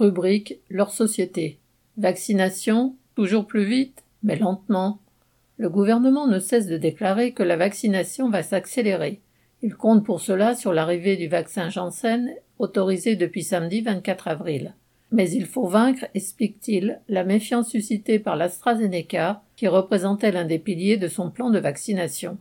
rubrique Leur société. Vaccination, toujours plus vite, mais lentement. Le gouvernement ne cesse de déclarer que la vaccination va s'accélérer. Il compte pour cela sur l'arrivée du vaccin Janssen, autorisé depuis samedi 24 avril. Mais il faut vaincre, explique-t-il, la méfiance suscitée par l'AstraZeneca, qui représentait l'un des piliers de son plan de vaccination.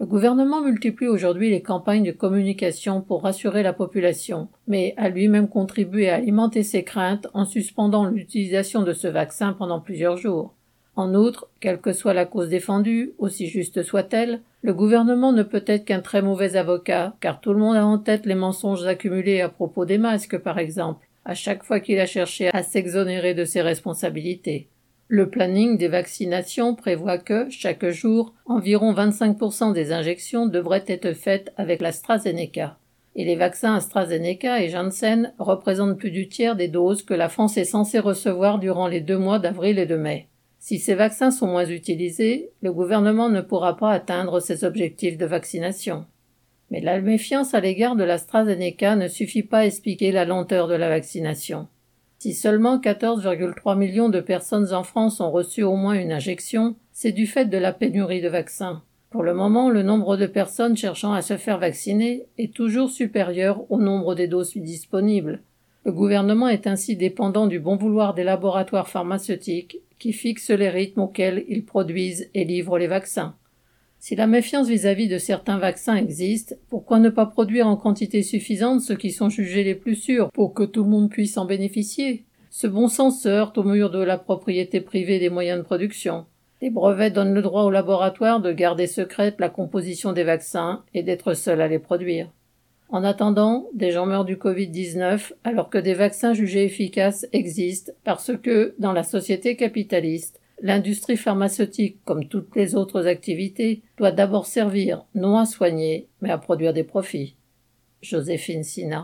Le gouvernement multiplie aujourd'hui les campagnes de communication pour rassurer la population, mais a lui-même contribué à alimenter ses craintes en suspendant l'utilisation de ce vaccin pendant plusieurs jours. En outre, quelle que soit la cause défendue, aussi juste soit-elle, le gouvernement ne peut être qu'un très mauvais avocat, car tout le monde a en tête les mensonges accumulés à propos des masques, par exemple, à chaque fois qu'il a cherché à s'exonérer de ses responsabilités. Le planning des vaccinations prévoit que, chaque jour, environ 25% des injections devraient être faites avec l'AstraZeneca. Et les vaccins AstraZeneca et Janssen représentent plus du tiers des doses que la France est censée recevoir durant les deux mois d'avril et de mai. Si ces vaccins sont moins utilisés, le gouvernement ne pourra pas atteindre ses objectifs de vaccination. Mais la méfiance à l'égard de l'AstraZeneca ne suffit pas à expliquer la lenteur de la vaccination. Si seulement 14,3 millions de personnes en France ont reçu au moins une injection, c'est du fait de la pénurie de vaccins. Pour le moment, le nombre de personnes cherchant à se faire vacciner est toujours supérieur au nombre des doses disponibles. Le gouvernement est ainsi dépendant du bon vouloir des laboratoires pharmaceutiques qui fixent les rythmes auxquels ils produisent et livrent les vaccins. Si la méfiance vis-à-vis de certains vaccins existe, pourquoi ne pas produire en quantité suffisante ceux qui sont jugés les plus sûrs pour que tout le monde puisse en bénéficier? Ce bon sens se heurte au mur de la propriété privée des moyens de production. Les brevets donnent le droit aux laboratoires de garder secrète la composition des vaccins et d'être seuls à les produire. En attendant, des gens meurent du Covid-19 alors que des vaccins jugés efficaces existent parce que, dans la société capitaliste, L'industrie pharmaceutique, comme toutes les autres activités, doit d'abord servir non à soigner, mais à produire des profits. Joséphine Sina.